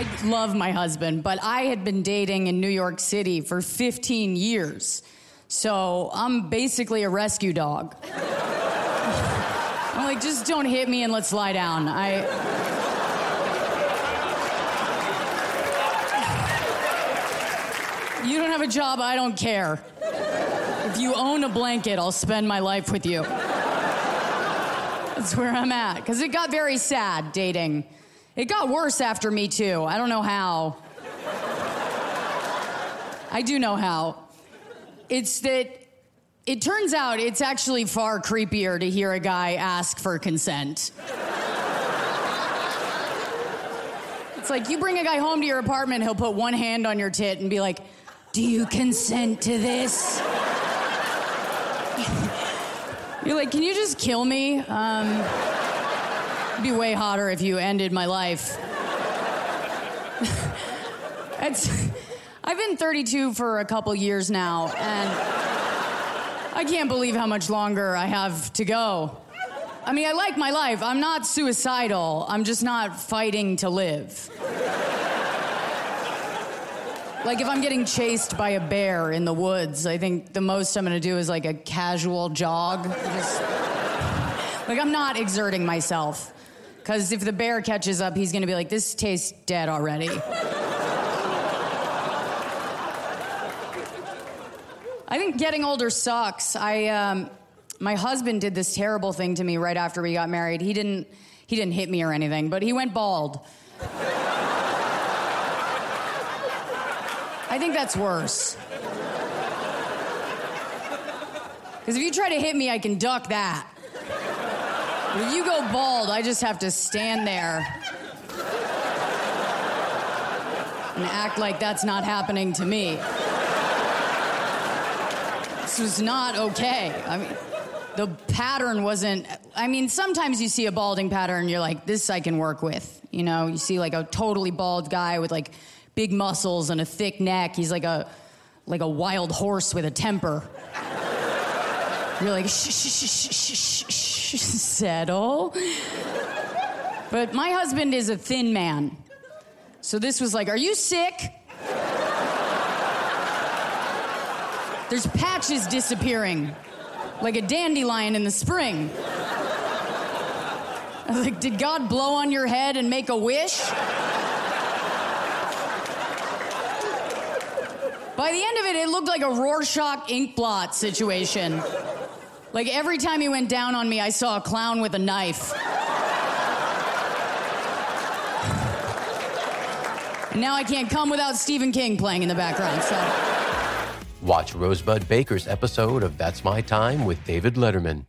I love my husband, but I had been dating in New York City for 15 years. So I'm basically a rescue dog. I'm like, just don't hit me and let's lie down. I. You don't have a job, I don't care. If you own a blanket, I'll spend my life with you. That's where I'm at. Because it got very sad dating. It got worse after me, too. I don't know how. I do know how. It's that it turns out it's actually far creepier to hear a guy ask for consent. It's like you bring a guy home to your apartment, he'll put one hand on your tit and be like, Do you consent to this? You're like, Can you just kill me? Um, it'd be way hotter if you ended my life. I've been 32 for a couple years now, and I can't believe how much longer I have to go. I mean, I like my life. I'm not suicidal. I'm just not fighting to live. Like if I'm getting chased by a bear in the woods, I think the most I'm gonna do is like a casual jog. Just, like I'm not exerting myself. Cause if the bear catches up, he's gonna be like, this tastes dead already. I think getting older sucks. I um, my husband did this terrible thing to me right after we got married. He didn't he didn't hit me or anything, but he went bald. I think that's worse. Because if you try to hit me, I can duck that. If you go bald, I just have to stand there and act like that's not happening to me. This was not okay. I mean, the pattern wasn't. I mean, sometimes you see a balding pattern, you're like, this I can work with. You know, you see like a totally bald guy with like big muscles and a thick neck. He's like a like a wild horse with a temper. You're like, shh, shh, shh, shh, shh, shh, settle. But my husband is a thin man. So this was like, are you sick? There's patches disappearing, like a dandelion in the spring. I was like, did God blow on your head and make a wish? By the end of it, it looked like a Rorschach ink blot situation. Like every time he went down on me, I saw a clown with a knife. and now I can't come without Stephen King playing in the background, so. Watch Rosebud Baker's episode of That's My Time with David Letterman.